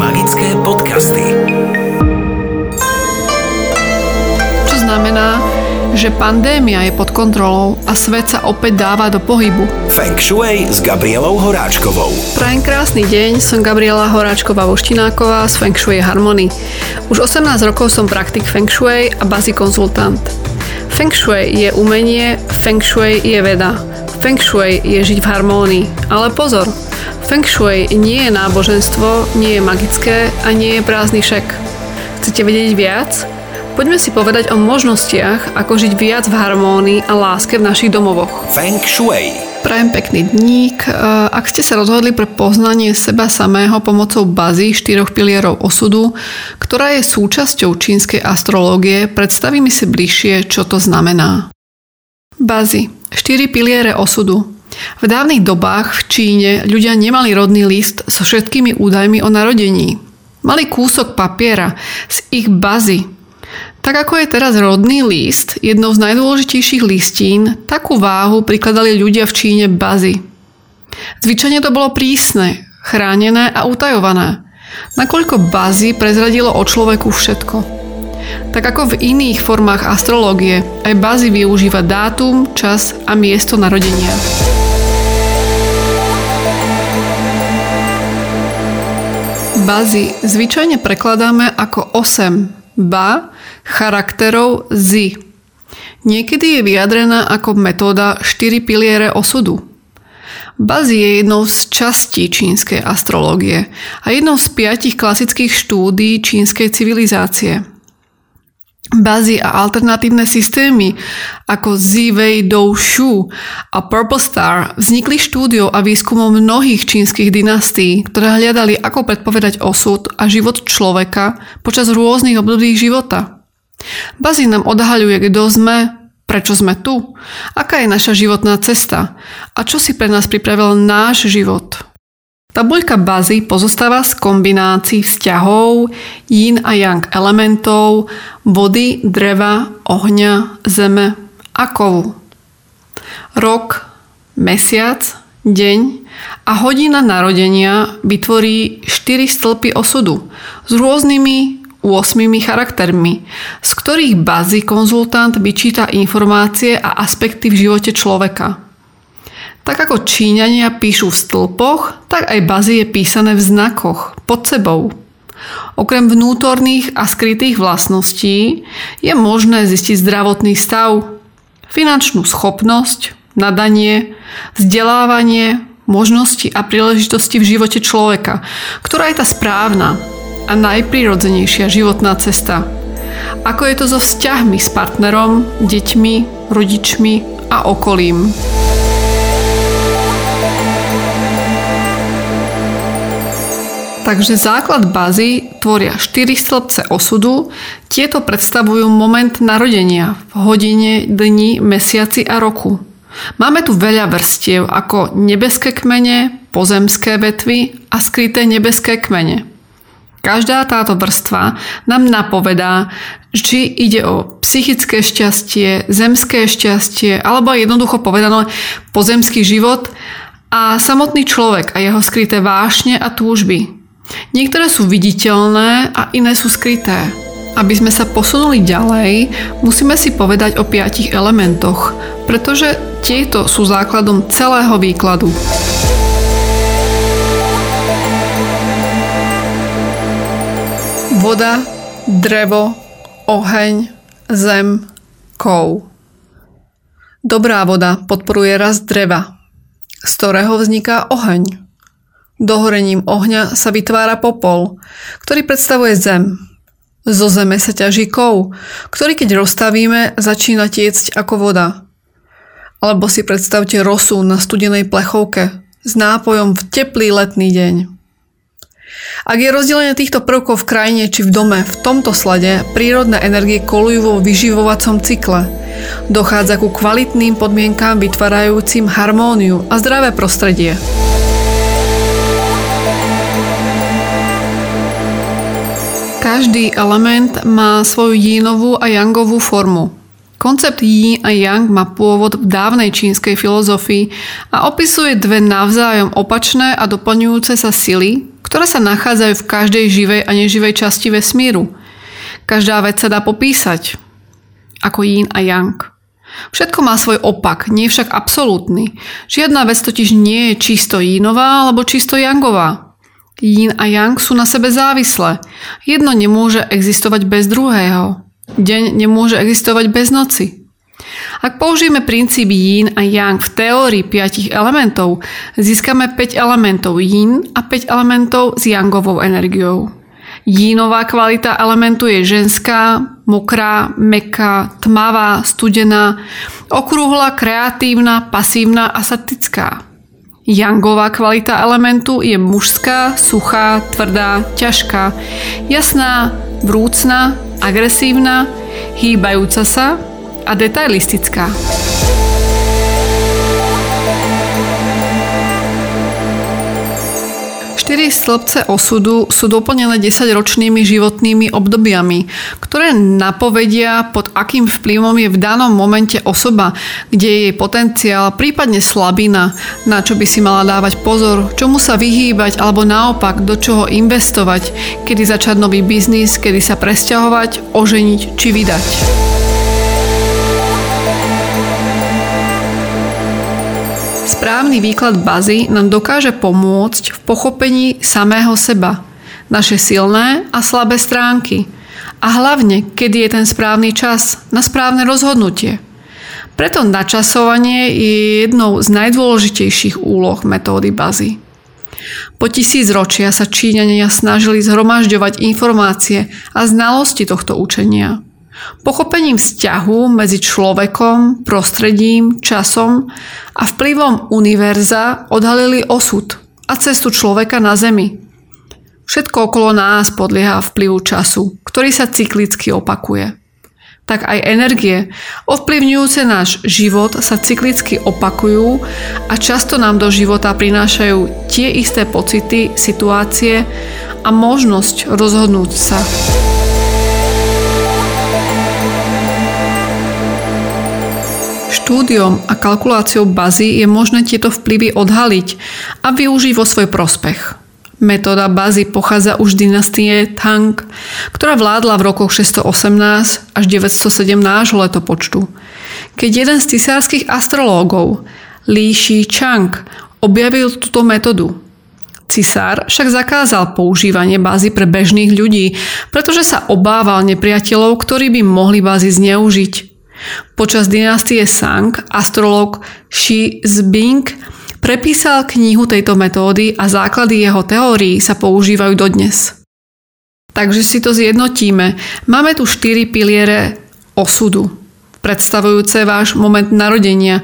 Magické podcasty. Čo znamená, že pandémia je pod kontrolou a svet sa opäť dáva do pohybu. Feng Shui s Gabrielou Horáčkovou. Prajem krásny deň, som Gabriela Horáčková Voštináková z Feng Shui Harmony. Už 18 rokov som praktik Feng Shui a bazi konzultant. Feng Shui je umenie, Feng Shui je veda. Feng Shui je žiť v harmónii. Ale pozor, Feng Shui nie je náboženstvo, nie je magické a nie je prázdny šek. Chcete vedieť viac? Poďme si povedať o možnostiach, ako žiť viac v harmónii a láske v našich domovoch. Feng Shui. Prajem pekný dník. Ak ste sa rozhodli pre poznanie seba samého pomocou bazy štyroch pilierov osudu, ktorá je súčasťou čínskej astrológie, predstavíme si bližšie, čo to znamená. Bazy. Štyri piliere osudu. V dávnych dobách v Číne ľudia nemali rodný list so všetkými údajmi o narodení. Mali kúsok papiera z ich bazy. Tak ako je teraz rodný list, jednou z najdôležitejších listín, takú váhu prikladali ľudia v Číne bazy. Zvyčajne to bolo prísne, chránené a utajované, nakoľko bazy prezradilo o človeku všetko. Tak ako v iných formách astrológie, aj bazy využíva dátum, čas a miesto narodenia. Bazy zvyčajne prekladáme ako 8 ba charakterov zi. Niekedy je vyjadrená ako metóda 4 piliere osudu. Bazi je jednou z častí čínskej astrológie a jednou z piatich klasických štúdí čínskej civilizácie – Bazy a alternatívne systémy ako Z-Wei Dou Shu a Purple Star vznikli štúdiou a výskumom mnohých čínskych dynastí, ktoré hľadali, ako predpovedať osud a život človeka počas rôznych období života. Bazy nám odhaľuje, kto sme, prečo sme tu, aká je naša životná cesta a čo si pre nás pripravil náš život – Tabuľka bazy pozostáva z kombinácií vzťahov, yin a yang elementov, vody, dreva, ohňa, zeme a kovu. Rok, mesiac, deň a hodina narodenia vytvorí 4 stĺpy osudu s rôznymi 8 charaktermi, z ktorých bazy konzultant vyčíta informácie a aspekty v živote človeka. Tak ako Číňania píšu v stĺpoch, tak aj bazy je písané v znakoch, pod sebou. Okrem vnútorných a skrytých vlastností je možné zistiť zdravotný stav, finančnú schopnosť, nadanie, vzdelávanie, možnosti a príležitosti v živote človeka, ktorá je tá správna a najprirodzenejšia životná cesta. Ako je to so vzťahmi s partnerom, deťmi, rodičmi a okolím. Takže základ bazy tvoria 4 stĺpce osudu. Tieto predstavujú moment narodenia v hodine, dni, mesiaci a roku. Máme tu veľa vrstiev ako nebeské kmene, pozemské vetvy a skryté nebeské kmene. Každá táto vrstva nám napovedá, či ide o psychické šťastie, zemské šťastie alebo jednoducho povedané pozemský život a samotný človek a jeho skryté vášne a túžby. Niektoré sú viditeľné a iné sú skryté. Aby sme sa posunuli ďalej, musíme si povedať o piatich elementoch, pretože tieto sú základom celého výkladu. Voda, drevo, oheň, zem, kov. Dobrá voda podporuje rast dreva, z ktorého vzniká oheň. Dohorením ohňa sa vytvára popol, ktorý predstavuje zem. Zo zeme sa ťaží kov, ktorý keď rozstavíme, začína tiecť ako voda. Alebo si predstavte rosu na studenej plechovke s nápojom v teplý letný deň. Ak je rozdelenie týchto prvkov v krajine či v dome v tomto slade, prírodné energie kolujú vo vyživovacom cykle. Dochádza ku kvalitným podmienkám vytvárajúcim harmóniu a zdravé prostredie. Každý element má svoju jínovú a yangovú formu. Koncept yin a yang má pôvod v dávnej čínskej filozofii a opisuje dve navzájom opačné a doplňujúce sa sily, ktoré sa nachádzajú v každej živej a neživej časti vesmíru. Každá vec sa dá popísať ako yin a yang. Všetko má svoj opak, nie však absolútny. Žiadna vec totiž nie je čisto jínová alebo čisto yangová. Yin a yang sú na sebe závislé. Jedno nemôže existovať bez druhého. Deň nemôže existovať bez noci. Ak použijeme princíp yin a yang v teórii 5 elementov, získame 5 elementov yin a 5 elementov s yangovou energiou. Jínová kvalita elementu je ženská, mokrá, meká, tmavá, studená, okrúhla, kreatívna, pasívna a satická. Yangová kvalita elementu je mužská, suchá, tvrdá, ťažká, jasná, vrúcna, agresívna, hýbajúca sa, a detailistická. Štyri stĺpce osudu sú doplnené 10-ročnými životnými obdobiami, ktoré napovedia, pod akým vplyvom je v danom momente osoba, kde je jej potenciál, prípadne slabina, na čo by si mala dávať pozor, čomu sa vyhýbať alebo naopak do čoho investovať, kedy začať nový biznis, kedy sa presťahovať, oženiť či vydať. Správny výklad bazy nám dokáže pomôcť v pochopení samého seba, naše silné a slabé stránky a hlavne, kedy je ten správny čas na správne rozhodnutie. Preto načasovanie je jednou z najdôležitejších úloh metódy bazy. Po tisíc ročia sa Číňania snažili zhromažďovať informácie a znalosti tohto učenia – Pochopením vzťahu medzi človekom, prostredím, časom a vplyvom univerza odhalili osud a cestu človeka na Zemi. Všetko okolo nás podlieha vplyvu času, ktorý sa cyklicky opakuje. Tak aj energie, ovplyvňujúce náš život, sa cyklicky opakujú a často nám do života prinášajú tie isté pocity, situácie a možnosť rozhodnúť sa. Štúdiom a kalkuláciou bazy je možné tieto vplyvy odhaliť a využiť vo svoj prospech. Metóda bazy pochádza už z dynastie Tang, ktorá vládla v rokoch 618 až 907 nášho letopočtu. Keď jeden z cisárskych astrológov, Li Shi Chang, objavil túto metódu. Cisár však zakázal používanie bázy pre bežných ľudí, pretože sa obával nepriateľov, ktorí by mohli bázy zneužiť. Počas dynastie Sang astrolog Shi Zbing prepísal knihu tejto metódy a základy jeho teórií sa používajú dodnes. Takže si to zjednotíme. Máme tu štyri piliere osudu, predstavujúce váš moment narodenia,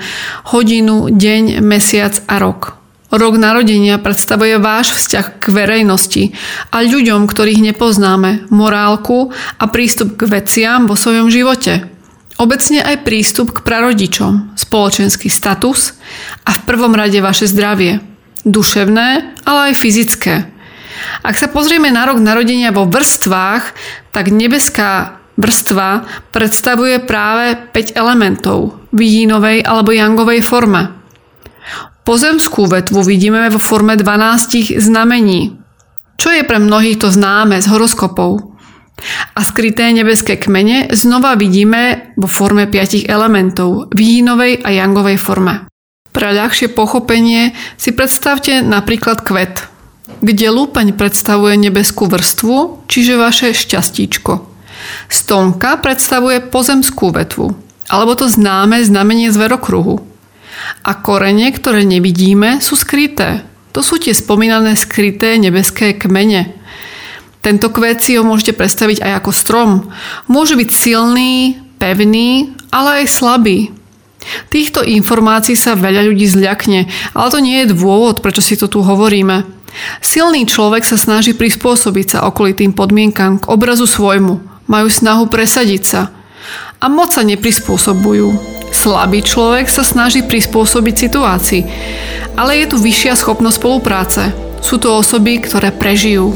hodinu, deň, mesiac a rok. Rok narodenia predstavuje váš vzťah k verejnosti a ľuďom, ktorých nepoznáme, morálku a prístup k veciam vo svojom živote. Obecne aj prístup k prarodičom, spoločenský status a v prvom rade vaše zdravie. Duševné, ale aj fyzické. Ak sa pozrieme na rok narodenia vo vrstvách, tak nebeská vrstva predstavuje práve 5 elementov v jínovej alebo jangovej forme. Pozemskú vetvu vidíme vo forme 12 znamení, čo je pre mnohých to známe z horoskopov. A skryté nebeské kmene znova vidíme vo forme piatich elementov v jínovej a jangovej forme. Pre ľahšie pochopenie si predstavte napríklad kvet, kde lúpeň predstavuje nebeskú vrstvu, čiže vaše šťastíčko. Stonka predstavuje pozemskú vetvu, alebo to známe znamenie zverokruhu. A korene, ktoré nevidíme, sú skryté. To sú tie spomínané skryté nebeské kmene. Tento kvet ho môžete predstaviť aj ako strom. Môže byť silný, pevný, ale aj slabý. Týchto informácií sa veľa ľudí zľakne, ale to nie je dôvod, prečo si to tu hovoríme. Silný človek sa snaží prispôsobiť sa okolitým podmienkam k obrazu svojmu. Majú snahu presadiť sa. A moc sa neprispôsobujú. Slabý človek sa snaží prispôsobiť situácii. Ale je tu vyššia schopnosť spolupráce. Sú to osoby, ktoré prežijú.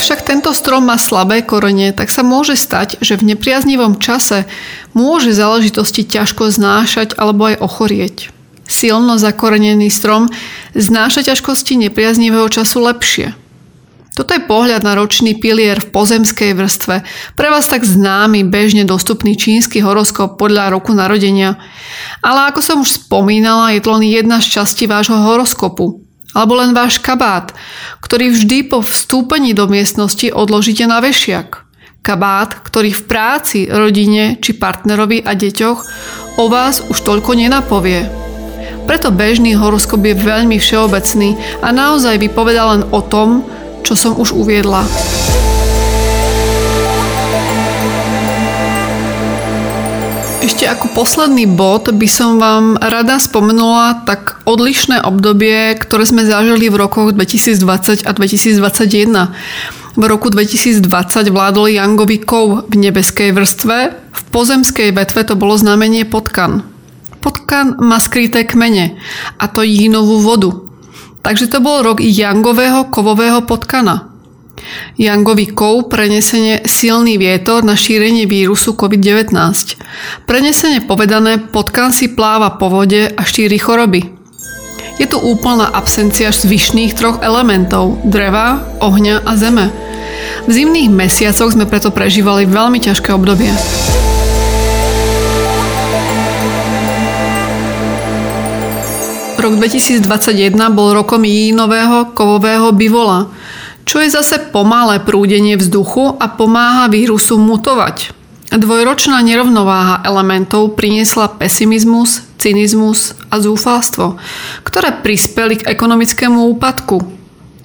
Ak však tento strom má slabé korene, tak sa môže stať, že v nepriaznivom čase môže záležitosti ťažko znášať alebo aj ochorieť. Silno zakorenený strom znáša ťažkosti nepriaznivého času lepšie. Toto je pohľad na ročný pilier v pozemskej vrstve, pre vás tak známy, bežne dostupný čínsky horoskop podľa roku narodenia. Ale ako som už spomínala, je to len jedna z častí vášho horoskopu, alebo len váš kabát, ktorý vždy po vstúpení do miestnosti odložíte na vešiak. Kabát, ktorý v práci, rodine či partnerovi a deťoch o vás už toľko nenapovie. Preto bežný horoskop je veľmi všeobecný a naozaj vypoveda len o tom, čo som už uviedla. Ešte ako posledný bod by som vám rada spomenula tak odlišné obdobie, ktoré sme zažili v rokoch 2020 a 2021. V roku 2020 vládol Jangový kov v nebeskej vrstve, v pozemskej vetve to bolo znamenie potkan. Potkan má skryté kmene a to jínovú vodu. Takže to bol rok Jangového kovového potkana – Jangový kov prenesenie silný vietor na šírenie vírusu COVID-19. Prenesenie povedané, potkan si pláva po vode a šíri choroby. Je tu úplná absencia zvyšných troch elementov dreva, ohňa a zeme. V zimných mesiacoch sme preto prežívali veľmi ťažké obdobie. Rok 2021 bol rokom jínového kovového bivola – čo je zase pomalé prúdenie vzduchu a pomáha vírusu mutovať. Dvojročná nerovnováha elementov priniesla pesimizmus, cynizmus a zúfalstvo, ktoré prispeli k ekonomickému úpadku.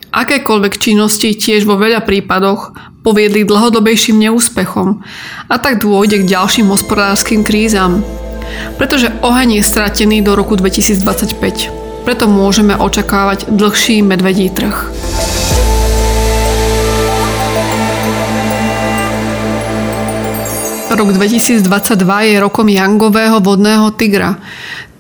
Akékoľvek činnosti tiež vo veľa prípadoch poviedli dlhodobejším neúspechom a tak dôjde k ďalším hospodárskym krízam. Pretože oheň je stratený do roku 2025. Preto môžeme očakávať dlhší medvedí trh. Rok 2022 je rokom Jangového vodného tigra.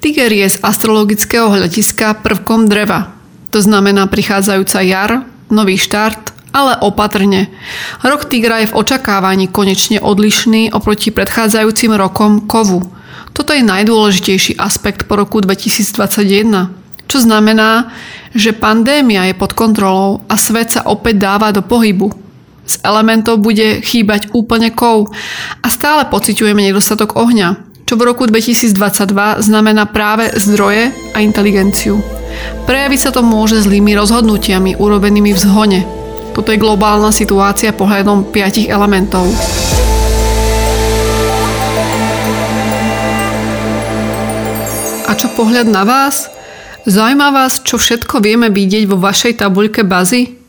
Tiger je z astrologického hľadiska prvkom dreva. To znamená prichádzajúca jar, nový štart, ale opatrne. Rok tigra je v očakávaní konečne odlišný oproti predchádzajúcim rokom kovu. Toto je najdôležitejší aspekt po roku 2021. Čo znamená, že pandémia je pod kontrolou a svet sa opäť dáva do pohybu. Z elementov bude chýbať úplne kov a stále pociťujeme nedostatok ohňa, čo v roku 2022 znamená práve zdroje a inteligenciu. Prejaviť sa to môže zlými rozhodnutiami urobenými v zhone. Toto je globálna situácia pohľadom piatich elementov. A čo pohľad na vás? Zaujíma vás, čo všetko vieme vidieť vo vašej tabuľke bazy?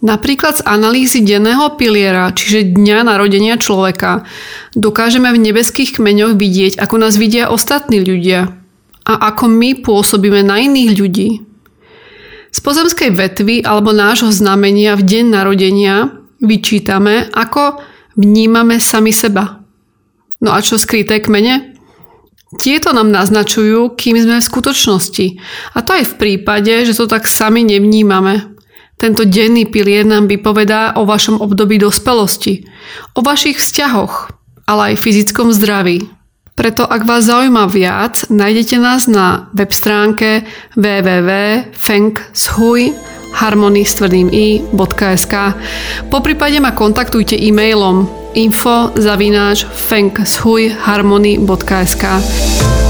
Napríklad z analýzy denného piliera, čiže dňa narodenia človeka, dokážeme v nebeských kmeňoch vidieť, ako nás vidia ostatní ľudia a ako my pôsobíme na iných ľudí. Z pozemskej vetvy alebo nášho znamenia v deň narodenia vyčítame, ako vnímame sami seba. No a čo skryté kmene? Tieto nám naznačujú, kým sme v skutočnosti. A to aj v prípade, že to tak sami nevnímame. Tento denný pilier nám vypovedá o vašom období dospelosti, o vašich vzťahoch, ale aj fyzickom zdraví. Preto ak vás zaujíma viac, nájdete nás na web stránke www.fengshui.harmony.sk Po prípade ma kontaktujte e-mailom info zavináč fengshui.harmony.sk Dnes